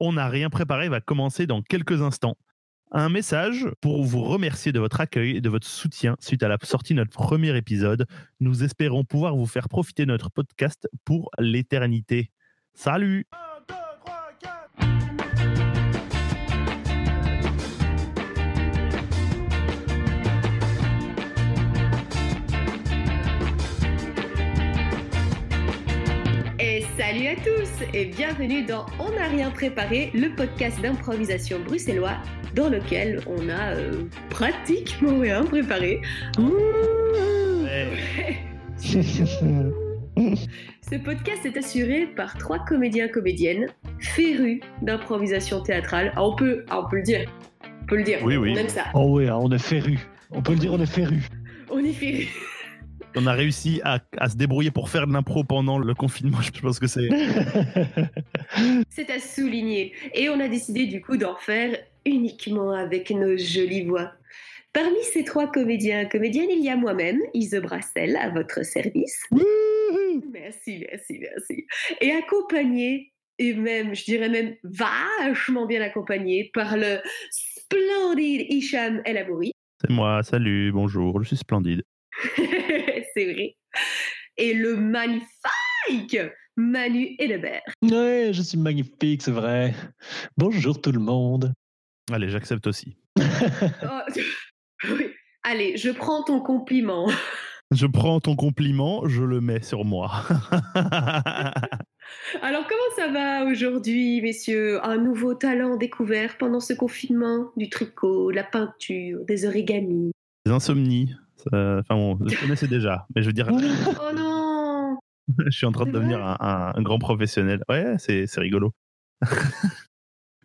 On n'a rien préparé va commencer dans quelques instants. Un message pour vous remercier de votre accueil et de votre soutien suite à la sortie de notre premier épisode. Nous espérons pouvoir vous faire profiter de notre podcast pour l'éternité. Salut et bienvenue dans On n'a rien préparé, le podcast d'improvisation bruxellois dans lequel on a euh, pratiquement rien préparé. Ce podcast est assuré par trois comédiens comédiennes férus d'improvisation théâtrale. Ah, on peut, ah, on peut le dire. On peut le dire. Oui, oui. On aime ça. Oh oui, hein, on est féru. On peut le dire, on est féru. On est férus. On a réussi à, à se débrouiller pour faire de l'impro pendant le confinement. Je pense que c'est. C'est à souligner. Et on a décidé du coup d'en faire uniquement avec nos jolies voix. Parmi ces trois comédiens comédiennes, il y a moi-même, Ise Brassel, à votre service. Merci, merci, merci. Et accompagné, et même, je dirais même vachement bien accompagné par le splendide Hicham El Abouri. C'est moi, salut, bonjour, je suis splendide. C'est vrai. Et le magnifique Manu Hedebert. Ouais, je suis magnifique, c'est vrai. Bonjour tout le monde. Allez, j'accepte aussi. Oh, oui. Allez, je prends ton compliment. Je prends ton compliment, je le mets sur moi. Alors, comment ça va aujourd'hui, messieurs? Un nouveau talent découvert pendant ce confinement? Du tricot, de la peinture, des origamis? Les insomnies. Enfin bon, je connaissais déjà, mais je veux dire, Oh non je suis en train de devenir un, un- un grand professionnel. Ouais, c'est c'est rigolo.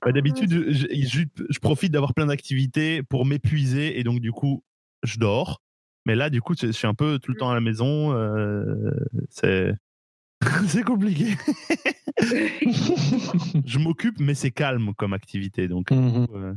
Bah, D'habitude, je, je- je profite d'avoir plein d'activités pour m'épuiser et donc du coup, je dors. Mais là, du coup, je je suis un peu tout le temps à la maison. euh, c'est c'est compliqué. Je m'occupe, mais c'est calme comme activité. Donc, euh.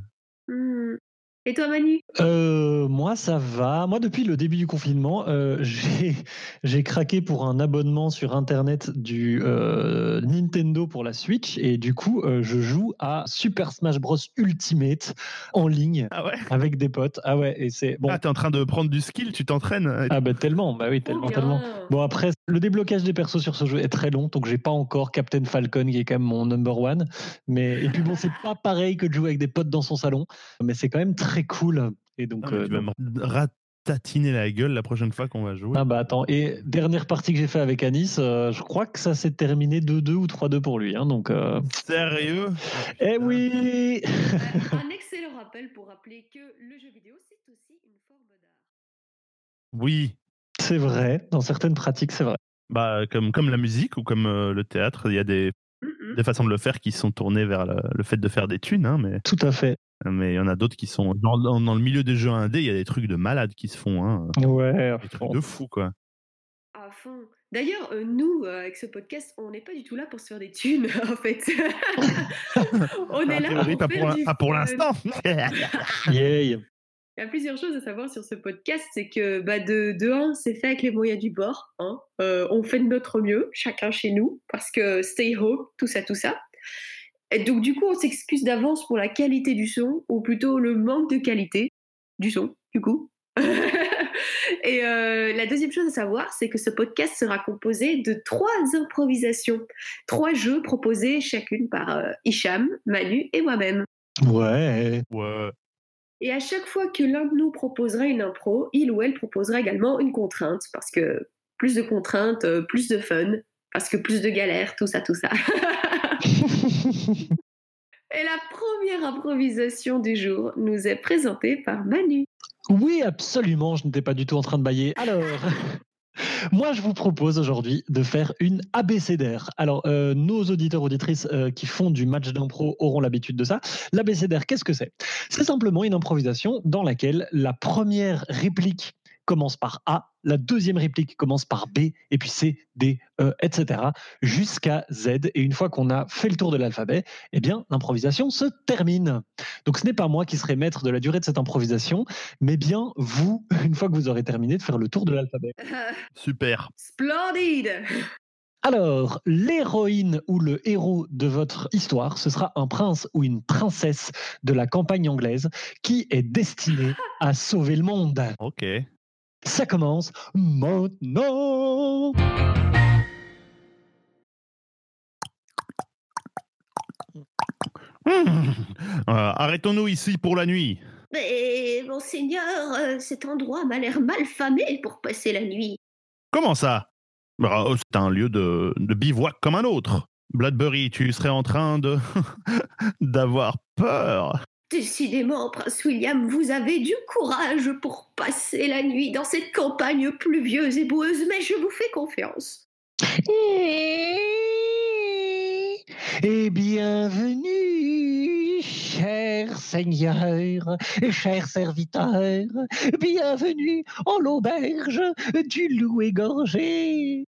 Et toi, Manu? Euh, moi, ça va. Moi, depuis le début du confinement, euh, j'ai craqué pour un abonnement sur Internet du euh, Nintendo pour la Switch. Et du coup, euh, je joue à Super Smash Bros Ultimate en ligne Ah ouais? avec des potes. Ah ouais, et c'est bon. Ah, t'es en train de prendre du skill, tu t'entraînes Ah bah tellement, bah oui, tellement, bien. tellement. Bon après, le déblocage des persos sur ce jeu est très long, donc j'ai pas encore Captain Falcon qui est quand même mon number one. Mais et puis bon, c'est pas pareil que de jouer avec des potes dans son salon, mais c'est quand même très cool. Et donc, Ah, euh, Tu vas me ratatiner la gueule la prochaine fois qu'on va jouer. ah bah attends, et dernière partie que j'ai fait avec Anis, euh, je crois que ça s'est terminé 2-2 ou 3-2 pour lui. Hein, donc, euh... Sérieux? Eh oui Un excellent rappel pour rappeler que le jeu vidéo, c'est aussi une forme d'art. Oui. C'est vrai, dans certaines pratiques, c'est vrai. Bah, comme, comme la musique ou comme euh, le théâtre, il y a des, des façons de le faire qui sont tournées vers le, le fait de faire des thunes, hein, mais Tout à fait. mais il y en a d'autres qui sont. Dans, dans- dans le milieu des jeux indés, il y a des trucs de malades qui se font. Hein, Ouais. des trucs de fou, quoi. À fond. D'ailleurs, euh, nous, euh, avec ce podcast, on n'est pas du tout là pour se faire des thunes, en fait. on est là priori, pour pas faire pour, du pas pour l'instant. Yay Il y a plusieurs choses à savoir sur ce podcast. C'est que, bah, de, de un, c'est fait avec les moyens du bord. Hein. Euh, on fait de notre mieux, chacun chez nous, parce que stay home, tout ça, tout ça. Et donc, du coup, on s'excuse d'avance pour la qualité du son, ou plutôt le manque de qualité du son, du coup. Et euh, la deuxième chose à savoir, c'est que ce podcast sera composé de trois improvisations, trois jeux proposés chacune par euh, Hicham, Manu et moi-même. Ouais. Ouais. Et à chaque fois que l'un de nous proposera une impro, il ou elle proposera également une contrainte, parce que plus de contraintes, euh, plus de fun, parce que plus de galères, tout ça, tout ça. Et la première improvisation du jour nous est présentée par Manu. Oui, absolument, je n'étais pas du tout en train de bailler. Alors, moi, je vous propose aujourd'hui de faire une abécédaire. Alors, euh, nos auditeurs, auditrices euh, qui font du match d'impro auront l'habitude de ça. L'abécédaire, qu'est-ce que c'est? C'est simplement une improvisation dans laquelle la première réplique commence par A, la deuxième réplique commence par B, et puis C, D, E, etc., jusqu'à Z. Et une fois qu'on a fait le tour de l'alphabet, eh bien, l'improvisation se termine. Donc, ce n'est pas moi qui serai maître de la durée de cette improvisation, mais bien vous, une fois que vous aurez terminé de faire le tour de l'alphabet. Super. Splendide Alors, l'héroïne ou le héros de votre histoire, ce sera un prince ou une princesse de la campagne anglaise qui est destiné à sauver le monde. Ok. Ça commence maintenant. Hmm. Euh, Arrêtons-nous ici pour la nuit. Mais, monseigneur, euh, cet endroit m'a l'air mal famé pour passer la nuit. Comment ça? Bah, oh, C'est un lieu de, de bivouac comme un autre. Bladbury, tu serais en train de d'avoir peur. Décidément, prince William, vous avez du courage pour passer la nuit dans cette campagne pluvieuse et boueuse, mais je vous fais confiance. Et bienvenue, cher Seigneur, cher serviteur, bienvenue en l'auberge du loup égorgé.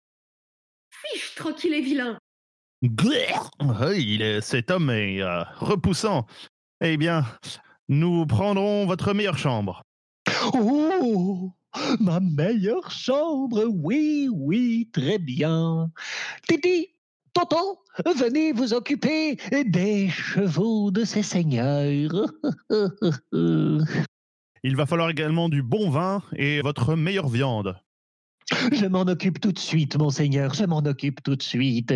Fiche, tranquille et vilain. Cet homme est euh, repoussant. Eh bien, nous prendrons votre meilleure chambre. Oh, ma meilleure chambre, oui, oui, très bien. Titi, Tonton, venez vous occuper des chevaux de ces seigneurs. Il va falloir également du bon vin et votre meilleure viande. Je m'en occupe tout de suite, monseigneur, je m'en occupe tout de suite.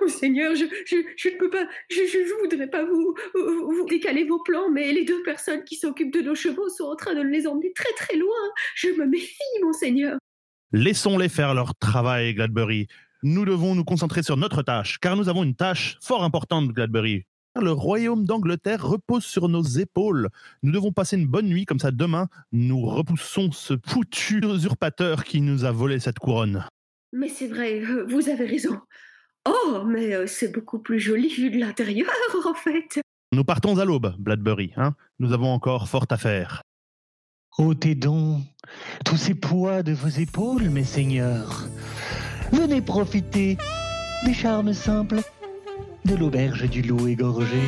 Monseigneur, je, je, je ne peux pas, je, je voudrais pas vous, vous, décaler vos plans, mais les deux personnes qui s'occupent de nos chevaux sont en train de les emmener très très loin. Je me méfie, monseigneur. Laissons-les faire leur travail, Gladbury. Nous devons nous concentrer sur notre tâche, car nous avons une tâche fort importante, Gladbury. Le royaume d'Angleterre repose sur nos épaules. Nous devons passer une bonne nuit, comme ça demain, nous repoussons ce foutu usurpateur qui nous a volé cette couronne. Mais c'est vrai, euh, vous avez raison. Oh, mais euh, c'est beaucoup plus joli vu de l'intérieur, en fait. Nous partons à l'aube, Bladbury. Hein nous avons encore fort à faire. Ôtez donc tous ces poids de vos épaules, mes seigneurs. Venez profiter des charmes simples de l'auberge du loup égorgé.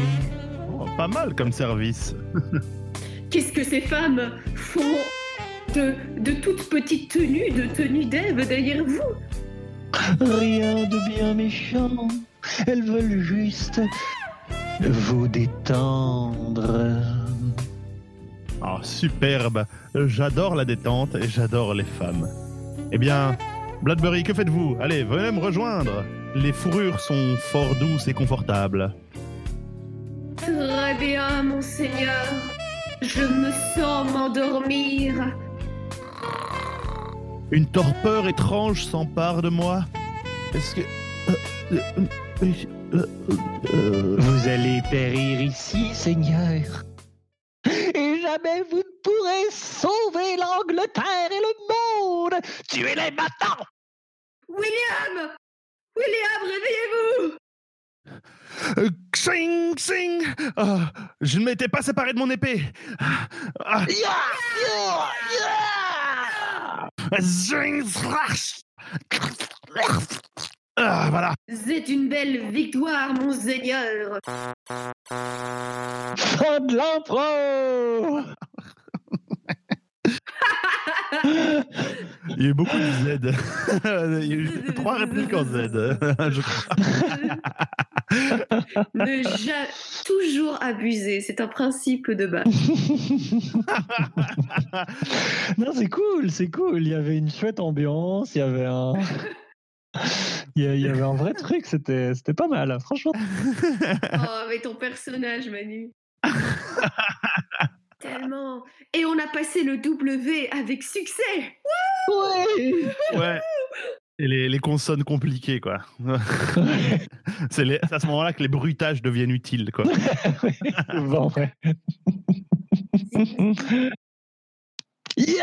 Oh, pas mal comme service. Qu'est-ce que ces femmes font? De, de toutes petites tenues, de tenues d'Ève derrière vous Rien de bien méchant. Elles veulent juste vous détendre. Oh, superbe. J'adore la détente et j'adore les femmes. Eh bien, Bladbury, que faites-vous? Allez, venez me rejoindre. Les fourrures sont fort douces et confortables. Très bien, monseigneur. Je me sens m'endormir. Une torpeur étrange s'empare de moi. Est-ce que... euh, euh, euh, Vous allez périr ici, seigneur. Et jamais vous ne pourrez sauver l'Angleterre et le monde. Tuez-les maintenant. William William, réveillez-vous euh, Xing, xing Ah, Je ne m'étais pas séparé de mon épée. Ah, Ya, ya, ya. zing, slash. Ah, voilà. C'est une belle victoire, monseigneur. Fin de l'impro. Il y a eu beaucoup de Z. Il y a eu trois répliques en Z, je crois. ne ja- toujours abuser, c'est un principe de base. non, c'est cool, c'est cool. Il y avait une chouette ambiance, il y avait un. Il y a- il y avait un vrai truc, c'était c'était pas mal, franchement. Oh, mais ton personnage, Manu. Tellement. Et on a passé le W avec succès. Ouais. Ouais. Et les, les consonnes compliquées, quoi. C'est à ce moment-là que les bruitages deviennent utiles, quoi. bon, ouais. Il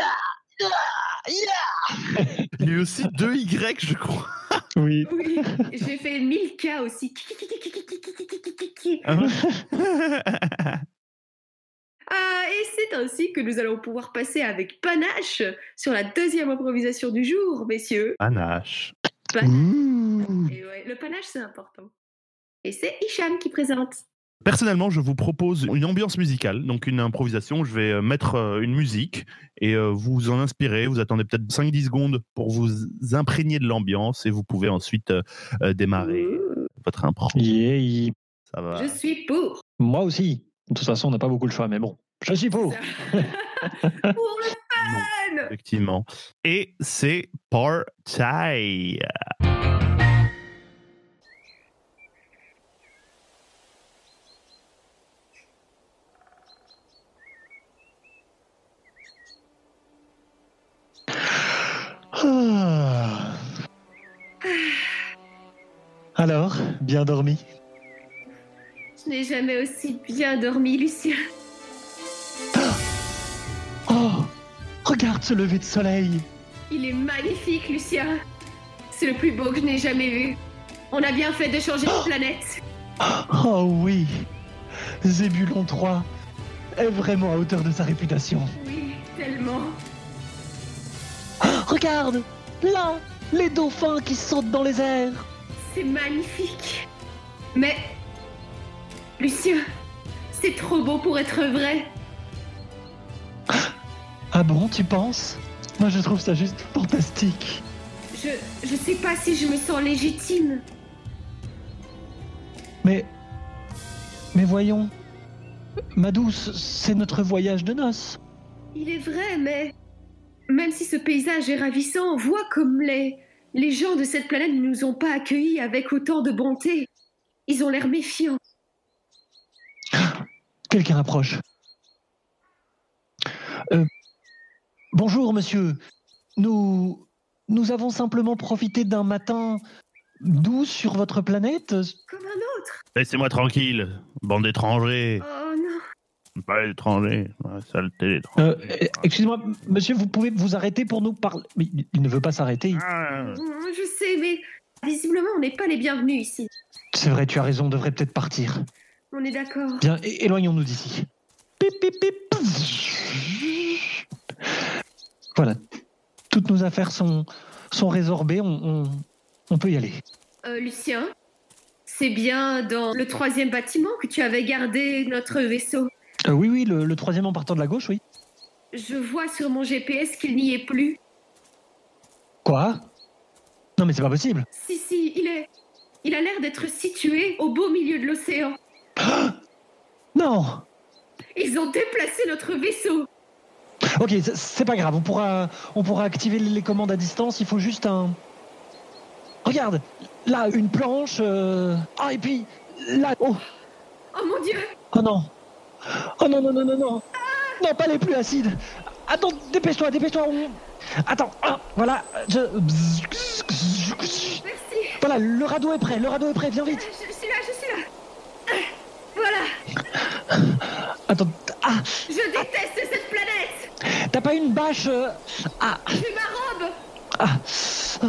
y a eu aussi deux Y, je crois. Oui. Oui, j'ai fait 1000 K aussi. Ah, et c'est ainsi que nous allons pouvoir passer avec panache sur la deuxième improvisation du jour, messieurs. Panache. Panache. Et ouais, le panache, c'est important. Et c'est Hicham qui présente. Personnellement, je vous propose une ambiance musicale, donc une improvisation. Je vais euh, mettre euh, une musique et euh, vous en inspirer. Vous attendez peut-être 5-10 secondes pour vous imprégner de l'ambiance et vous pouvez ensuite euh, euh, démarrer votre impro. Yeah. Ça va. Je suis pour. Moi aussi. De toute façon, on n'a pas beaucoup le choix, mais bon. Je suis pour. pour le fun Effectivement. Et c'est party. Ah. Alors, bien dormi Je n'ai jamais aussi bien dormi, Lucien. Oh Regarde ce lever de soleil Il est magnifique, Lucien. C'est le plus beau que je n'ai jamais vu. On a bien fait de changer de planète. Oh oui Zébulon 3 est vraiment à hauteur de sa réputation. Oui, tellement. Regarde Là Les dauphins qui sautent dans les airs C'est magnifique. Mais, Lucien, c'est trop beau pour être vrai. Ah bon, tu penses? Moi je trouve ça juste fantastique. Je, je sais pas si je me sens légitime. Mais... Mais voyons... Ma douce, c'est notre voyage de noces. Il est vrai, mais même si ce paysage est ravissant, vois comme les les gens de cette planète ne nous ont pas accueillis avec autant de bonté. Ils ont l'air méfiants. Quelqu'un approche. Euh, bonjour, monsieur. Nous... Nous avons simplement profité d'un matin doux sur votre planète. Comme un autre. Laissez-moi tranquille, bande d'étrangers. Oh non. Pas étrangers, ouais, saleté d'étrangers. Euh, euh, Excusez-moi, monsieur, vous pouvez vous arrêter pour nous parler. Mais il- ne veut pas s'arrêter. Ah, Je sais, mais visiblement, on n'est pas les bienvenus ici. C'est vrai, tu as raison, on devrait peut-être partir. On est d'accord. Bien, éloignons-nous d'ici. Pip, pip, pip. Voilà. Toutes nos affaires sont, sont résorbées, on, on- on peut y aller. Euh, Lucien, c'est bien dans le troisième bâtiment que tu avais gardé notre vaisseau. Euh, oui, oui, le, le troisième en partant de la gauche, oui. Je vois sur mon GPS qu'il n'y est plus. Quoi? Non, mais c'est pas possible. Si, si, il est. Il a l'air d'être situé au beau milieu de l'océan. Non. Ils ont déplacé notre vaisseau. Ok, c'est- pas grave, on pourra, on pourra activer les commandes à distance, il faut juste un... Regarde, là, une planche... euh, Ah, et puis, là... Oh, Oh mon dieu. Oh non. Oh non, non, non, non, non. Non, pas les plus acides. Attends, dépêche-toi, dépêche-toi on- Attends, ah, voilà, je... Merci. Voilà, le radeau est prêt, le radeau est prêt, viens vite. Je, je suis là, je suis là. Voilà, Attends, ah, je déteste cette planète. t'as pas une bâche euh, Ah, J'ai ma robe. ah euh,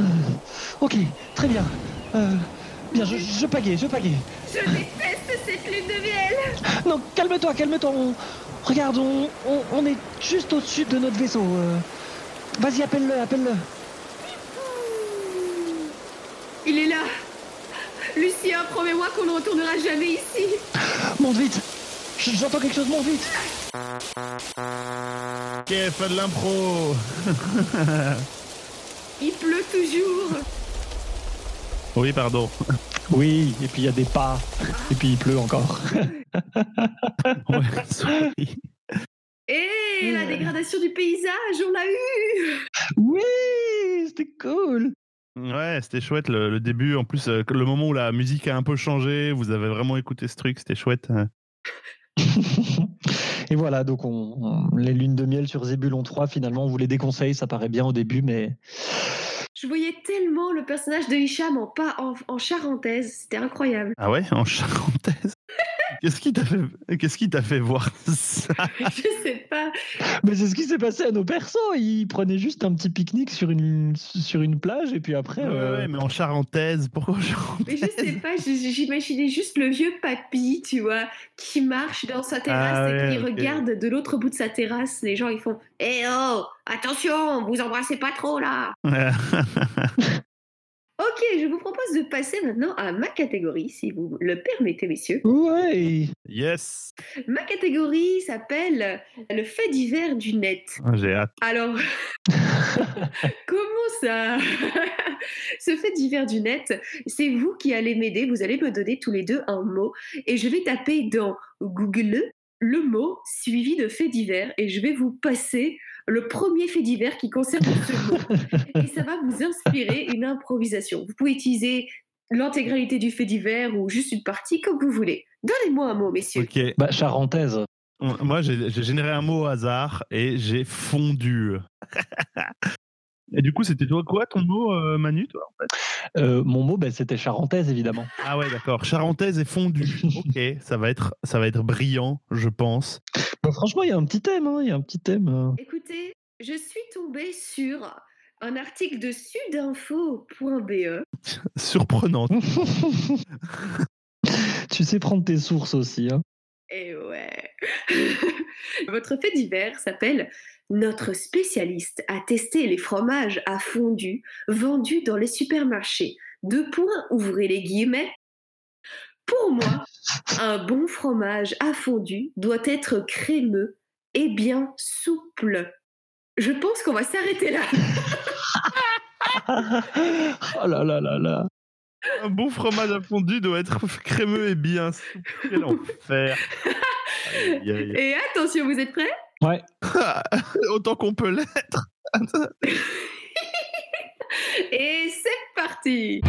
Ok, très bien. Euh, bien, je, je pagaie, je pagaie. Je déteste cette lune de miel. Non, calme-toi, calme-toi. On... Regarde, on, on, on est juste au-dessus de notre vaisseau. Vas-y, appelle-le, appelle-le. Il est là. Lucien, promets-moi qu'on ne retournera jamais ici. Monte vite. J'entends quelque chose, monte vite. Ok, fin de l'impro. Il pleut toujours. Oui, pardon. Oui, et puis il y a des pas. Et puis il pleut encore. Ouais. Et la dégradation du paysage, on l'a eu. Oui, c'était cool. Ouais, c'était chouette le, le début. En plus, euh, le moment où la musique a un peu changé, vous avez vraiment écouté ce truc, c'était chouette. Et voilà, donc on, on- les lunes de miel sur Zébulon 3, finalement, on vous les déconseille, ça paraît bien au début, mais Je voyais tellement le personnage de Hicham en, pas, en, en charentaise. C'était incroyable. Ah ouais, en charentaise? Qu'est-ce qui t'a fait, qu'est-ce qui t'a fait voir ça? Je sais pas. Mais c'est ce qui s'est passé à nos persos. Ils prenaient juste un petit pique-nique sur une, sur une plage et puis après. Ouais, euh, ouais, mais en charentaise, pourquoi en charentaise Mais je sais pas, j'imaginais juste le vieux papy, tu vois, qui marche dans sa terrasse Ah et qui regarde de l'autre bout de sa terrasse. Les gens, ils font Eh oh, attention, vous embrassez pas trop là. Ok, je vous propose de passer maintenant à ma catégorie, si vous le permettez, messieurs. Ouais. Yes. Ma catégorie s'appelle le fait divers du net. Ah, J'ai hâte. Alors, comment ça? Ce fait divers du net, c'est vous qui allez m'aider. Vous allez me donner tous les deux un mot et je vais taper dans Google le mot suivi de fait divers et je vais vous passer le premier fait divers qui concerne ce mot. Et ça va vous inspirer une improvisation. Vous pouvez utiliser l'intégralité du fait divers ou juste une partie comme vous voulez. Donnez-moi un mot, messieurs. Ok. Bah, charentaise. Moi, j'ai généré un mot au hasard et j'ai fondu. et du coup, c'était toi quoi ton mot, euh, Manu, toi en fait? Euh, mon mot, bah, c'était charentaise, évidemment. Ah ouais, d'accord. Charentaise et fondue. ok, ça va être, ça va être brillant, je pense. Bah, franchement, il y a un petit thème. hein, Il y a un petit thème. euh. Écoutez, je suis tombée sur un article de sudinfo.be. Surprenant. tu sais prendre tes sources aussi. Hein. Et ouais. Votre fait divers s'appelle Notre spécialiste a testé les fromages à fondu vendus dans les supermarchés. Deux points, ouvrez les guillemets. Pour moi, un bon fromage à fondu doit être crémeux et bien souple. Je pense qu'on va s'arrêter là. oh là là là là. Un bon fromage à fondu doit être crémeux et bien souple. Quel enfer. Aïe, aïe. Et attention, vous êtes prêts? Ouais. Autant qu'on peut l'être. Et c'est parti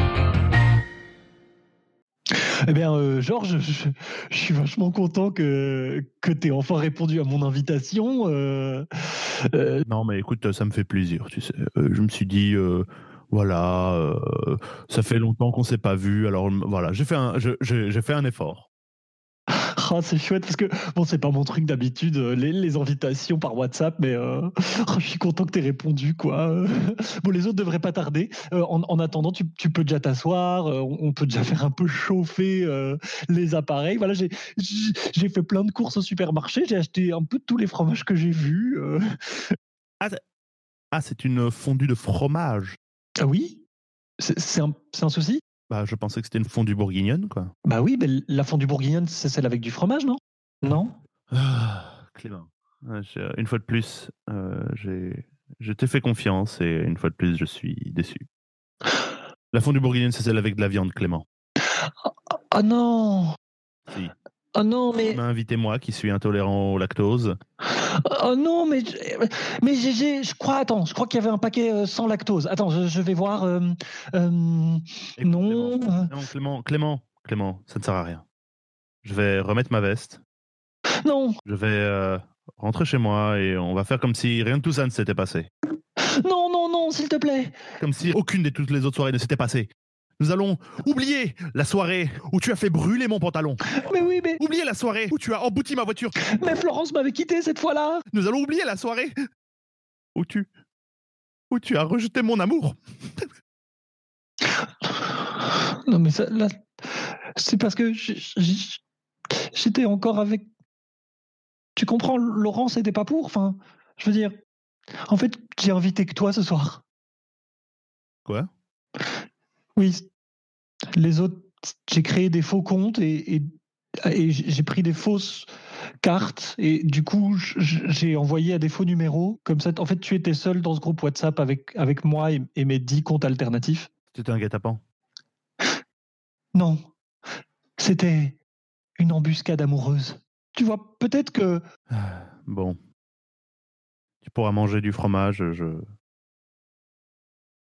Eh bien, euh, Georges, je, suis vachement content que, que tu aies enfin répondu à mon invitation. euh, euh, Non, mais écoute, ça me fait plaisir, tu sais. Je me suis dit, voilà, ça fait longtemps qu'on s'est pas vu, alors voilà, j'ai fait un, j'ai fait un effort. Ah, c'est chouette parce que, bon, c'est pas mon truc d'habitude, euh, les, les invitations par WhatsApp, mais euh, oh, je suis content que tu aies répondu, quoi. Bon, les autres devraient pas tarder. Euh, en, en attendant, tu, tu peux déjà t'asseoir, euh, on, peut déjà faire un peu chauffer les appareils. Voilà, j'ai j'ai- fait plein de courses au supermarché, j'ai acheté un peu tous les fromages que j'ai vus. euh. Ah, c'est une fondue de fromage. Ah oui? C'est c'est un, c'est un souci? Bah, je pensais que c'était une fondue bourguignonne, quoi. Bah oui, mais la fondue bourguignonne, c'est celle avec du fromage, non? Non? Ah, Clément. Ouais, je- Une fois de plus, euh, j'ai, je t'ai fait confiance et une fois de plus, je suis déçu. La fondue bourguignonne, c'est celle avec de la viande, Clément. Oh non Si. Oh non, mais Tu m'as invité moi, qui suis intolérant au lactose. Oh non, mais mais j'ai- j'ai- je crois attends, je crois qu'il y avait un paquet euh, sans lactose. Attends, je, je vais voir. euh, euh, non. Euh, Clément, Clément, Clément, Clément, ça ne sert à rien. Je vais remettre ma veste. non, Je vais euh, rentrer chez moi et on va faire comme si rien de tout ça ne s'était passé. non, non, non, s'il te plaît. Comme si aucune de toutes les autres soirées ne s'était passée. Nous allons oublier la soirée où tu as fait brûler mon pantalon. Mais oui, mais, Oublier la soirée où tu as embouti ma voiture. mais Florence m'avait quitté cette fois-là. Nous allons oublier la soirée où tu où tu as rejeté mon amour. Non, mais ça, là, c'est parce que j'étais encore avec. Tu comprends, Laurence n'était pas pour. Enfin, je veux dire, en fait, j'ai invité que toi ce soir. Quoi? Oui, les autres, j'ai créé des faux comptes et, et, et j'ai pris des fausses cartes et du coup, j'ai envoyé à des faux numéros. Comme ça, en fait, tu étais seul dans ce groupe WhatsApp avec, avec moi et, et mes 10 comptes alternatifs. C'était un guet-apens? Non, c'était une embuscade amoureuse. Tu vois, peut-être que. Ah, Bon. Tu pourras manger du fromage, je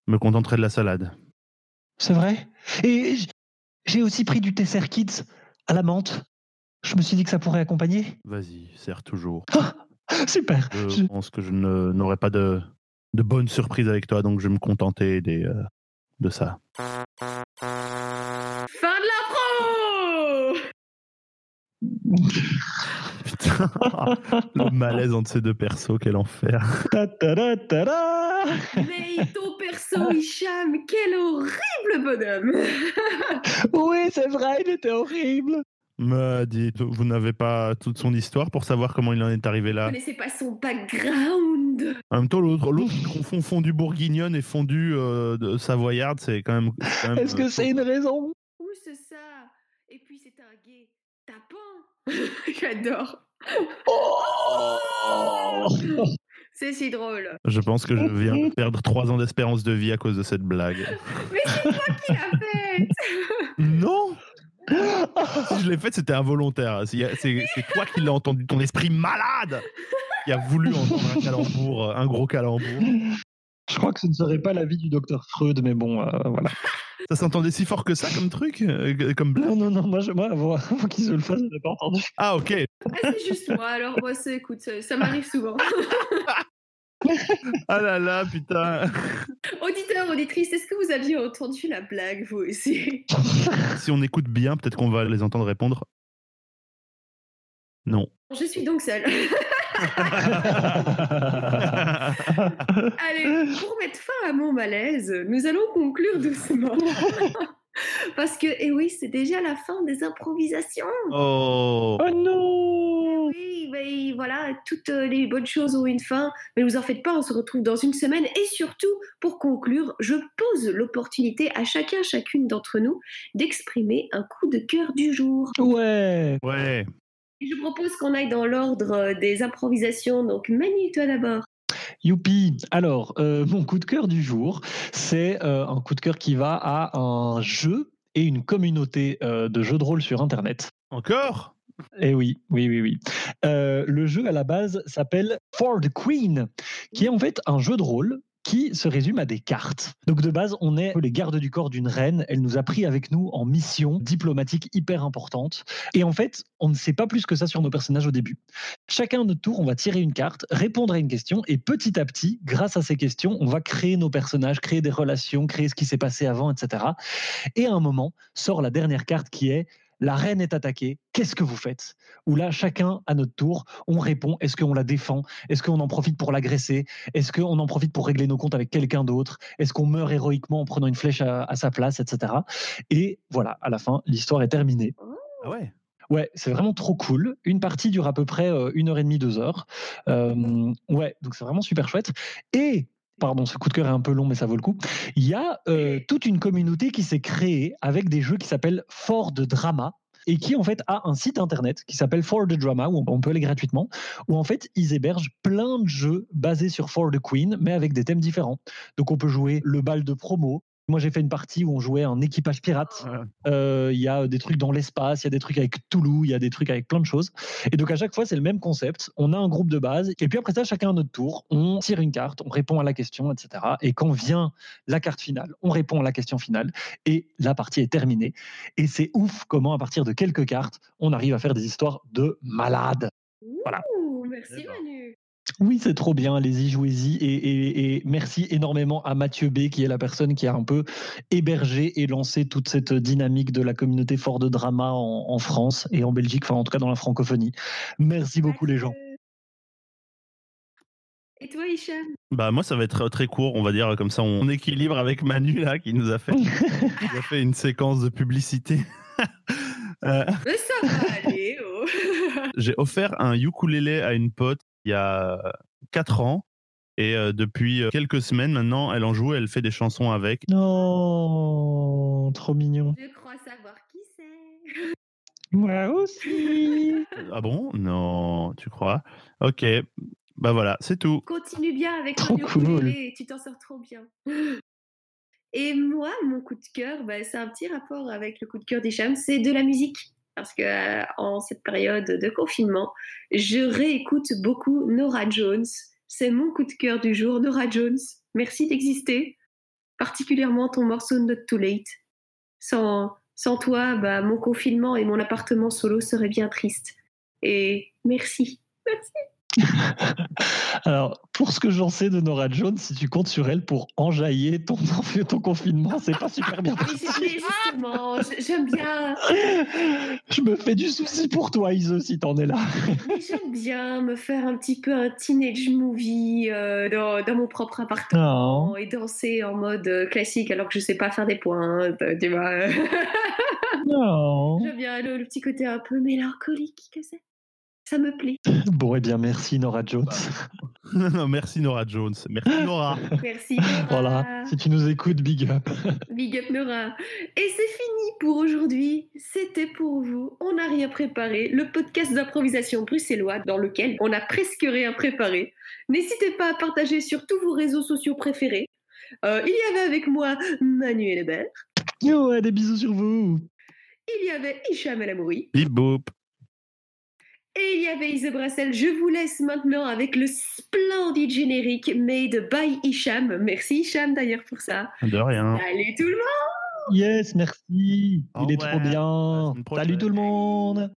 me contenterai de la salade. C'est vrai? Et j'ai aussi pris du Tesser Kids à la menthe. Je me suis dit que ça pourrait accompagner. Vas-y, sers toujours. Super. Je Je- pense que je ne- n'aurai pas de, de bonnes surprises avec toi, donc je vais me contenter des, euh, de ça. Fin de la pro Putain, le malaise entre ces deux persos, quel enfer. Ta ta ta ta ta. Mais ton perso, Hicham, quel horrible bonhomme Oui, c'est vrai, il était horrible. Mais dites, vous n'avez pas toute son histoire pour savoir comment il en est arrivé Vous là. connaissez pas son background. En même temps, l'autre, l'autre confond fondue bourguignonne et fondue euh, de savoyarde, c'est quand même. Est-ce que euh, c'est une raison? Ouh, c'est ça. Et puis c'est un gay tapant. J'adore. Oh C'est si drôle. Je pense que je viens de perdre trois ans d'espérance de vie à cause de cette blague. Mais c'est toi qui l'as faite. Non Si je l'ai faite, c'était involontaire. C'est toi qui l'as entendu, ton esprit malade qui a voulu entendre un calembour, un gros calembour. Je crois que ce ne serait pas l'avis du docteur Freud, mais bon, euh, voilà. Ça s'entendait si fort que ça comme truc euh, Comme blague Non, non, non, moi, je, moi avant, avant qu'il se le fasse, je n'ai pas entendu. Ah, ok. Ah, c'est juste moi. Alors moi, c'est, écoute, ça, ça m'arrive souvent. Ah là là, putain. Auditeur, auditrice, est-ce que vous aviez entendu la blague, vous aussi? Si on écoute bien, peut-être qu'on va les entendre répondre. Non. Je suis donc seule. Allez, pour mettre fin à mon malaise, nous allons conclure doucement. Parce que, eh oui, c'est déjà la fin des improvisations. oh. oh non Oui, mais voilà, toutes les bonnes choses ont une fin, mais ne vous en faites pas, on se retrouve dans une semaine. Et surtout, pour conclure, je pose l'opportunité à chacun, chacune d'entre nous d'exprimer un coup de cœur du jour. Ouais Ouais. Je propose qu'on aille dans l'ordre euh, des improvisations. Donc, Manu, toi d'abord. Youpi Alors, euh, mon coup de cœur du jour, c'est euh, un coup de cœur qui va à un jeu et une communauté euh, de jeux de rôle sur Internet. Encore? Eh oui, oui, oui, oui. Euh, le jeu à la base s'appelle For the Queen, qui est en fait un jeu de rôle qui se résume à des cartes. Donc de base, on est les gardes du corps d'une reine. Elle nous a pris avec nous en mission diplomatique hyper importante. Et en fait, on ne sait pas plus que ça sur nos personnages au début. Chacun à notre tour, on va tirer une carte, répondre à une question, et petit à petit, grâce à ces questions, on va créer nos personnages, créer des relations, créer ce qui s'est passé avant, etc. Et à un moment, sort la dernière carte qui est la reine est attaquée, qu'est-ce que vous faites? Où là, chacun à notre tour, on répond, est-ce qu'on la défend? Est-ce qu'on en profite pour l'agresser? Est-ce qu'on en profite pour régler nos comptes avec quelqu'un d'autre? Est-ce qu'on meurt héroïquement en prenant une flèche à, à sa place, etc. Et voilà, à la fin, l'histoire est terminée. Ah ouais? Ouais, c'est vraiment trop cool. Une partie dure à peu près euh, une heure et demie, deux heures. Euh, ouais, donc c'est vraiment super chouette. Et Pardon, ce coup de cœur est un peu long, mais ça vaut le coup. Il y a euh, toute une communauté qui s'est créée avec des jeux qui s'appellent Fort de Drama et qui en fait a un site internet qui s'appelle For the Drama où on peut aller gratuitement où en fait ils hébergent plein de jeux basés sur For the Queen mais avec des thèmes différents. Donc on peut jouer le bal de promo. Moi j'ai fait une partie où on jouait un équipage pirate. Euh, Il y a des trucs dans l'espace, il y a des trucs avec Toulouse, il y a des trucs avec plein de choses. Et donc à chaque fois c'est le même concept. On a un groupe de base et puis après ça chacun à notre tour on tire une carte, on répond à la question, etc. Et quand vient la carte finale, on répond à la question finale et la partie est terminée. Et c'est ouf comment à partir de quelques cartes on arrive à faire des histoires de malades. Voilà. Ouh, merci. Manu. Oui, c'est trop bien, allez-y, jouez-y. Et, et- et merci énormément à Mathieu B, qui est la personne qui a un peu hébergé et lancé toute cette dynamique de la communauté Fort de Drama en, en France et en Belgique, enfin en tout cas dans la francophonie. Merci beaucoup les gens. Et toi, Hicham? Bah moi ça va être très court, on va dire comme ça on équilibre avec Manu là qui nous a fait, qui a fait une séquence de publicité. Euh, Mais ça va aller, oh. J'ai offert un ukulélé à une pote il y a 4 ans et euh, depuis quelques semaines maintenant elle en joue, elle fait des chansons avec. Non, trop mignon. Je crois savoir qui c'est. Moi aussi. Ah bon? Non, tu crois? Ok, bah voilà, c'est tout. Continue bien avec Trop ton cool. ukulélé, tu t'en sors trop bien. Et moi, mon coup de cœur, bah, c'est un petit rapport avec le coup de cœur d'Hicham, c'est de la musique. Parce que euh, en cette période de confinement, je réécoute beaucoup Nora Jones. C'est mon coup de cœur du jour, Nora Jones. Merci d'exister. Particulièrement ton morceau Not Too Late. Sans, sans toi, bah, mon confinement et mon appartement solo seraient bien tristes. Et merci. Merci. Alors, pour ce que j'en sais de Nora Jones, si tu comptes sur elle pour enjailler ton, ton confinement, c'est pas super bien Mais justement, j'aime bien, Je me fais du souci pour toi, Ise, si t'en es là. j'aime bien me faire un petit peu un teenage movie euh, dans, dans mon propre appartement Non. et danser en mode euh, classique alors que je sais pas faire des pointes, tu vois. Non. J'aime bien le, le petit côté un peu mélancolique que c'est. Ça me plaît. Bon, eh bien, merci Nora Jones. Merci Nora Jones. Merci Nora. Merci. Nora. Voilà, si tu nous écoutes, big up. Big up Nora. Et c'est fini pour aujourd'hui. C'était pour vous. On n'a rien préparé. Le podcast d'improvisation bruxellois dans lequel on a presque rien préparé. N'hésitez pas à partager sur tous vos réseaux sociaux préférés. Euh, il y avait avec moi Manuel Hébert. Ouais, des bisous sur vous. Il y avait Hicham El Amouri. Bip boop. Et il y avait Ise Brassel. Je vous laisse maintenant avec le splendide générique made by Hicham. Merci Hicham d'ailleurs pour ça. De rien. Allez tout le monde Yes, merci. Au Il est trop bien. Salut tout le monde.